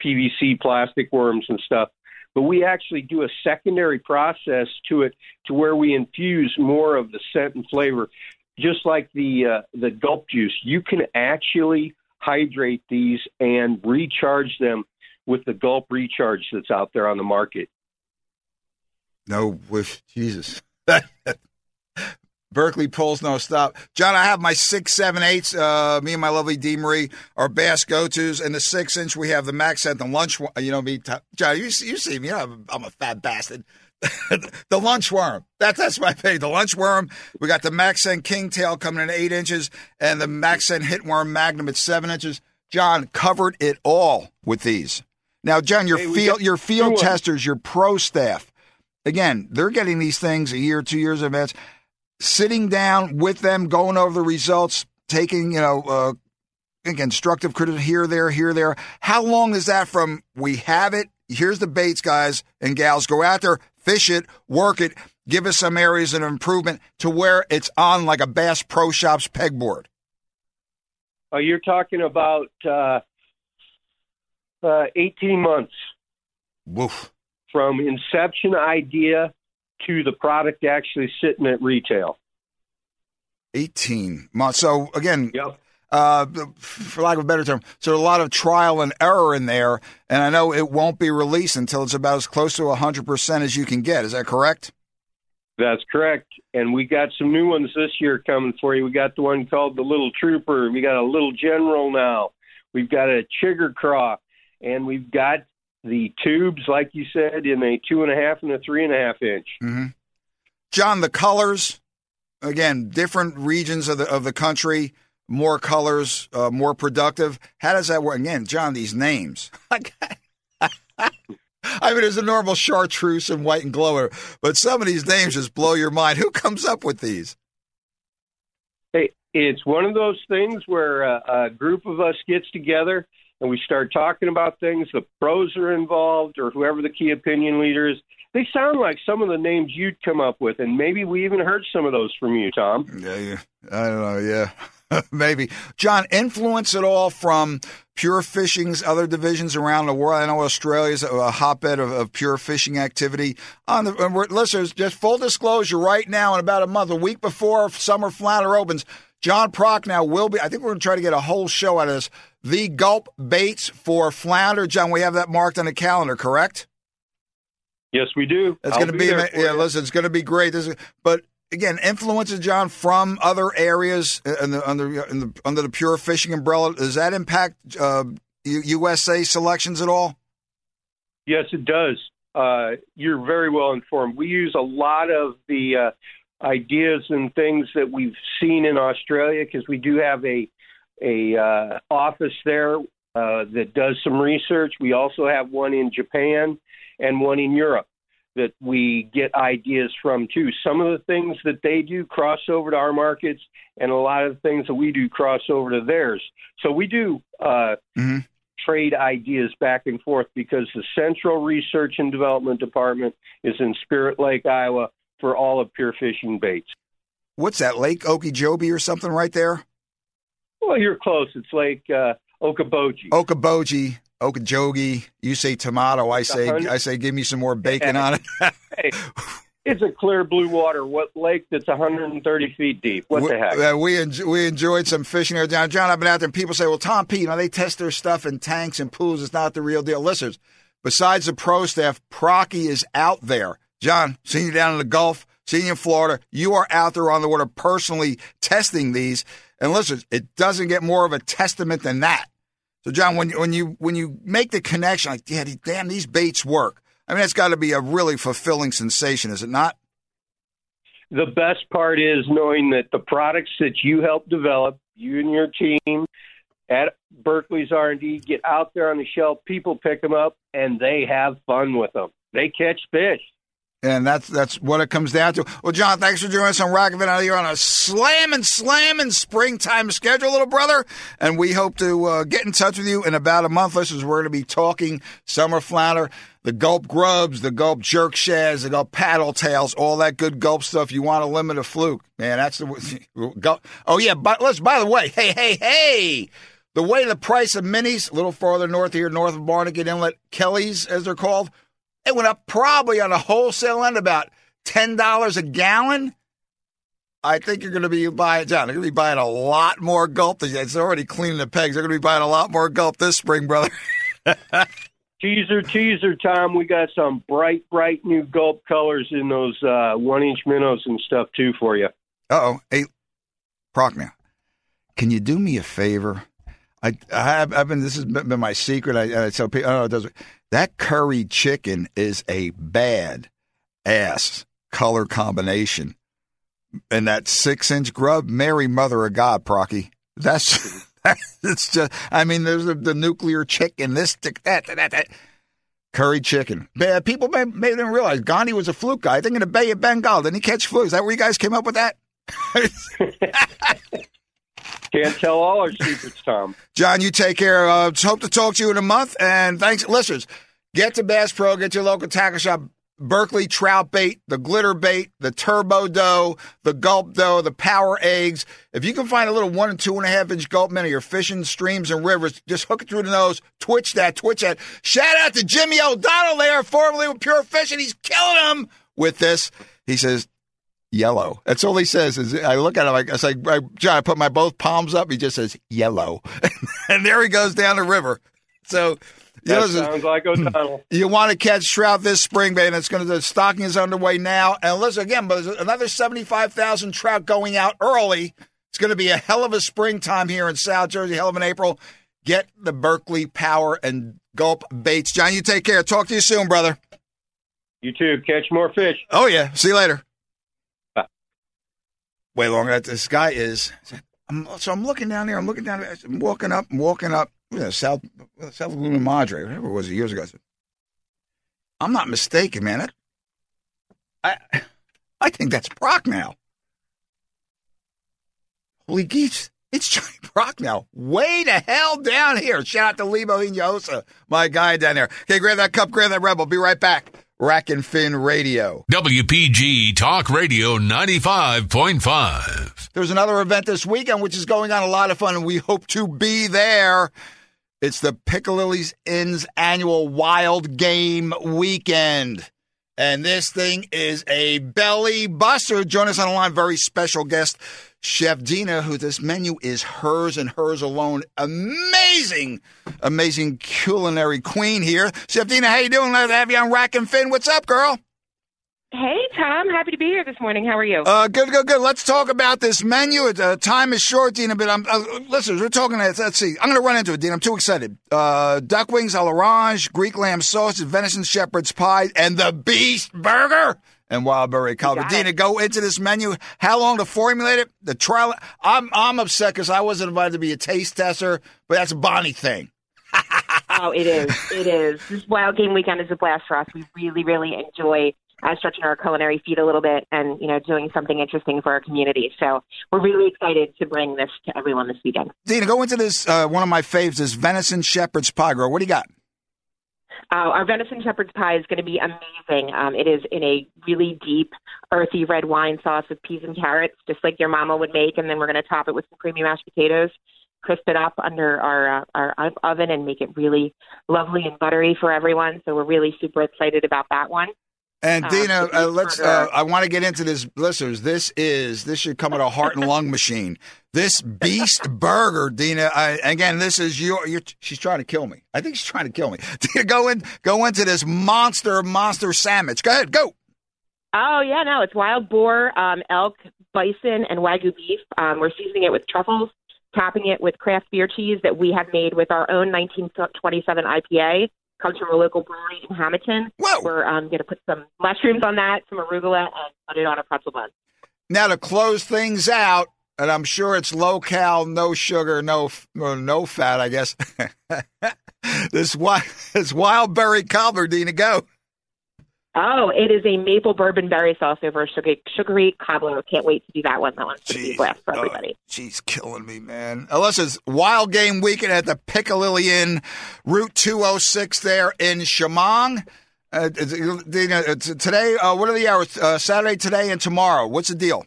Speaker 4: PVC plastic worms and stuff. But we actually do a secondary process to it to where we infuse more of the scent and flavor just like the uh, the gulp juice, you can actually hydrate these and recharge them with the gulp recharge that's out there on the market.
Speaker 2: No, with Jesus. [LAUGHS] Berkley pulls no stop. John, I have my six, seven, eights. Uh, me and my lovely Dee Marie are bass go tos. And the six inch, we have the Max at the lunch. You know me, John. You, you see me? I'm, I'm a fat bastard. [LAUGHS] the lunch worm. That's that's my pay. The lunch worm. We got the MaxScent Kingtail coming in eight inches, and the MaxScent Hitworm Magnum at seven inches. John covered it all with these. Now, John, your hey, field your field testers, your pro staff, again, they're getting these things a year, two years in advance. Sitting down with them, going over the results, taking you know uh, constructive criticism here, there, here, there. How long is that from we have it? Here's the baits, guys and gals. Go out there, fish it, work it, give us some areas of improvement to where it's on like a Bass Pro Shops pegboard.
Speaker 4: Oh, you're talking about uh, uh, 18 months.
Speaker 2: Woof.
Speaker 4: From inception idea to the product actually sitting at retail.
Speaker 2: 18 months. So, again,
Speaker 4: yep
Speaker 2: uh, for lack of a better term. So a lot of trial and error in there, and I know it won't be released until it's about as close to 100% as you can get. Is that correct?
Speaker 4: That's correct. And we got some new ones this year coming for you. We got the one called the Little Trooper. We got a Little General now. We've got a Chigger Craw, and we've got the tubes, like you said, in a two and a half and a three and a half inch.
Speaker 2: Mm-hmm. John, the colors again, different regions of the of the country more colors, uh, more productive. How does that work? Again, John, these names. [LAUGHS] I mean, there's a normal chartreuse and white and glower, but some of these names just blow your mind. Who comes up with these?
Speaker 4: Hey, it's one of those things where a, a group of us gets together and we start talking about things. The pros are involved, or whoever the key opinion leader is. They sound like some of the names you'd come up with, and maybe we even heard some of those from you, Tom.
Speaker 2: Yeah, yeah. I don't know. Yeah. [LAUGHS] Maybe. John, influence at all from pure fishing's other divisions around the world? I know Australia's a hotbed of, of pure fishing activity. On the listeners, just full disclosure, right now in about a month, a week before summer flounder opens, John Prochnow will be. I think we're going to try to get a whole show out of this. The gulp baits for flounder, John. We have that marked on the calendar, correct?
Speaker 4: Yes, we do.
Speaker 2: It's going to be, be yeah. Listen, it's going to be great. This, is, but again, influences, John, from other areas in the, under, in the, under the pure fishing umbrella. Does that impact uh, USA selections at all?
Speaker 4: Yes, it does. Uh, you're very well informed. We use a lot of the uh, ideas and things that we've seen in Australia because we do have a a uh, office there uh, that does some research. We also have one in Japan and one in Europe that we get ideas from too. Some of the things that they do cross over to our markets, and a lot of the things that we do cross over to theirs. So we do uh, mm-hmm. trade ideas back and forth because the Central Research and Development Department is in Spirit Lake, Iowa, for all of pure fishing baits.
Speaker 2: What's that, Lake Okeechobee or something right there?
Speaker 4: Well, you're close. It's Lake uh, Okoboji.
Speaker 2: Okoboji. Okeechobee. You say tomato. I say I say give me some more bacon on it.
Speaker 4: hey, it's a clear blue water what lake that's 130 feet deep. What we, the heck? Uh,
Speaker 2: we en- we enjoyed some fishing there down. John, I've been out there, and people say, "Well, Tom P, you know, they test their stuff in tanks and pools. It's not the real deal." Listeners, besides the pro staff, Procky is out there. John, seeing you down in the Gulf, seeing you in Florida, you are out there on the water personally testing these. And listen, it doesn't get more of a testament than that. So, John, when when you when you make the connection, like, yeah, damn, these baits work. I mean, it's got to be a really fulfilling sensation, is it not?
Speaker 4: The best part is knowing that the products that you help develop, you and your team at Berkley's R&D, get out there on the shelf. People pick them up, and they have fun with them. They catch fish.
Speaker 2: And that's that's what it comes down to. Well, John, thanks for joining us on Rack I know you're on a slamming, slamming springtime schedule, little brother. And we hope to uh, get in touch with you in about a month. Listeners, we're going to be talking summer flounder, the gulp grubs, the gulp jerk shads, the gulp paddle tails, all that good gulp stuff. You want to limit a fluke, man. That's the. [LAUGHS] gulp. Oh yeah, but let's. By the way, hey, hey, hey. The way the price of minis, a little farther north here, north of Barnegat Inlet, killies, as they're called, it went up probably on a wholesale end about $10 a gallon. I think you're going to be buying, John, you're going to be buying a lot more gulp. It's already cleaning the pegs. They're going to be buying a lot more gulp this spring, brother. [LAUGHS]
Speaker 4: Teaser, teaser, Tom. We got some bright, bright new gulp colors in those uh, one inch minnows and stuff, too, for you.
Speaker 2: Uh oh. Hey, Prochnow, can you do me a favor? I, I have, I've been, this has been my secret. I, I tell people, oh, it doesn't. that curry chicken is a bad ass color combination. And that six inch grub, Mary, Mother of God, Procky. That's [LAUGHS] it's just. I mean, there's the, the nuclear chicken, this, that, that, that. Curry chicken. People may, may didn't realize Gandhi was a fluke guy. I think in the Bay of Bengal, didn't he catch flu? Is that where you guys came up with that? [LAUGHS] [LAUGHS]
Speaker 4: Can't tell all our secrets, Tom.
Speaker 2: John, you take care. Uh, hope to talk to you in a month. And thanks, listeners. Get to Bass Pro. Get your local tackle shop. Berkley trout bait, the glitter bait, the turbo dough, the gulp dough, the power eggs. If you can find a little one and two and a half inch gulp minnow, you're fishing streams and rivers, just hook it through the nose, twitch that, twitch that. Shout out to Jimmy O'Donnell there, formerly with Pure Fishing. He's killing them with this. He says, yellow. That's all he says. Is I look at him like I say, John, I put my both palms up. He just says yellow, [LAUGHS] and there he goes down the river. So
Speaker 4: that you know, sounds like O'Donnell. [CLEARS THROAT]
Speaker 2: You want to catch trout this spring, baby. It's going to the stocking is underway now. And listen again, but there's another seventy-five thousand trout going out early. It's going to be a hell of a springtime here in South Jersey, hell of an April. Get the Berkley Power and Gulp baits, John. You take care. Talk to you soon, brother.
Speaker 4: You too. Catch more fish.
Speaker 2: Oh yeah. See you later. Way longer. This guy is. I'm, so I'm looking down there. I'm looking down. There, I'm walking up. I'm walking up you know, South South Laguna Madre, whatever it was years ago. I said, I'm not mistaken, man. I I think that's Brock Prochnow. Holy geese. It's Johnny Brock Prochnow. Way to hell down here. Shout out to Lebo Hinojosa, my guy down there. Okay, grab that cup, grab that rebel. Be right back. Rack and Fin Radio.
Speaker 1: WPG Talk Radio 95.5.
Speaker 2: There's another event this weekend which is going on a lot of fun, and we hope to be there. It's the Pic-A-Lilli's Inn's annual Wild Game Weekend. And this thing is a belly buster. Join us on the line, very special guest, Chef Dina, who this menu is hers and hers alone. Amazing, amazing culinary queen here. Chef Dina, how you doing? Glad to have you on Rack and Fin. What's up, girl?
Speaker 5: Hey, Tom. Happy to be here this morning. How are you?
Speaker 2: Uh, good, good, good. Let's talk about this menu. Uh, time is short, Dina, but I'm, uh, listeners, we're talking, let's, let's see. I'm going to run into it, Dina. I'm too excited. Uh, duck wings a l'orange, Greek lamb sausage, venison shepherd's pie, and the beast burger and wild berry cobbler. Dina, go into this menu. How long to formulate it? The trial. I'm, I'm upset because I wasn't invited to be a taste tester, but that's a Bonnie thing. [LAUGHS]
Speaker 5: oh, it is. It is. This Wild Game Weekend is a blast for us. We really, really enjoy uh, stretching our culinary feet a little bit and you know doing something interesting for our community. So we're really excited to bring this to everyone this weekend.
Speaker 2: Dina, go into this. Uh, one of my faves is venison shepherd's pie. Girl, what do you got?
Speaker 5: Uh, our venison shepherd's pie is going to be amazing. Um, it is in a really deep, earthy red wine sauce with peas and carrots, just like your mama would make, and then we're going to top it with some creamy mashed potatoes, crisp it up under our uh, our oven, and make it really lovely and buttery for everyone. So we're really super excited about that one.
Speaker 2: And uh, Dina, uh, let's. Uh, I want to get into this, listeners. This is this should come with a heart and lung machine. This beast burger, Dina. I, again, this is your. She's trying to kill me. I think she's trying to kill me. [LAUGHS] Dina, go in. Go into this monster, monster sandwich. Go ahead. Go.
Speaker 5: Oh yeah, no, it's wild boar, um, elk, bison, and wagyu beef. Um, we're seasoning it with truffles, topping it with craft beer cheese that we have made with our own 1927 IPA comes from a local brewery in Hamilton.
Speaker 2: Whoa.
Speaker 5: We're um, going to put some mushrooms on that, some arugula, and put it on a pretzel bun.
Speaker 2: Now to close things out, and I'm sure it's low cal, no sugar, no no fat. I guess [LAUGHS] this wild [LAUGHS] this wild berry cobbler, Dina, go.
Speaker 5: Oh, it is a maple bourbon berry sauce over a sugary, sugary cobbler. Can't wait to do that one. That one's going to be blast for everybody.
Speaker 2: Oh, she's killing me, man. Alyssa's Wild Game Weekend at the Pic-A-Lilli Inn, Route 206 there in Shamong. Uh, today, uh, what are the hours? Uh, Saturday, today, and tomorrow. What's the deal?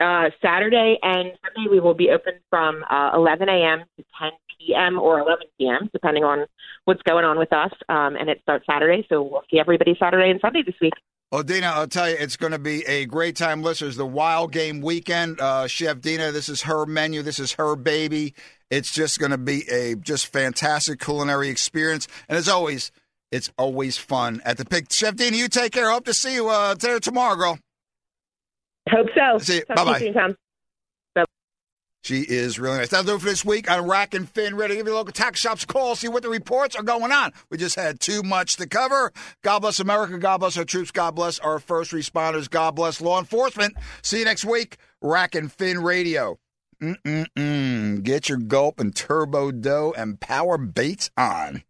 Speaker 5: Uh, Saturday and Sunday, we will be open from uh, 11 a.m. to 10 p.m. or 11 p.m., depending on what's going on with us. Um, and it starts Saturday, so we'll see everybody Saturday and Sunday this week.
Speaker 2: Well, Dina, I'll tell you, it's going to be a great time, listeners. The Wild Game Weekend, uh, Chef Dina, this is her menu, this is her baby. It's just going to be a just fantastic culinary experience, and as always, it's always fun at the Pig. Chef Dina, you take care. Hope to see you uh, there tomorrow, girl.
Speaker 5: Hope so.
Speaker 2: See you.
Speaker 5: Soon, Tom.
Speaker 2: She is really nice. That'll do it for this week on Rack and Fin. Ready to give your local tax shops a call, see what the reports are going on. We just had too much to cover. God bless America. God bless our troops. God bless our first responders. God bless law enforcement. See you next week. Rack and Fin Radio. Mm-mm-mm. Get your gulp and turbo dough and power baits on.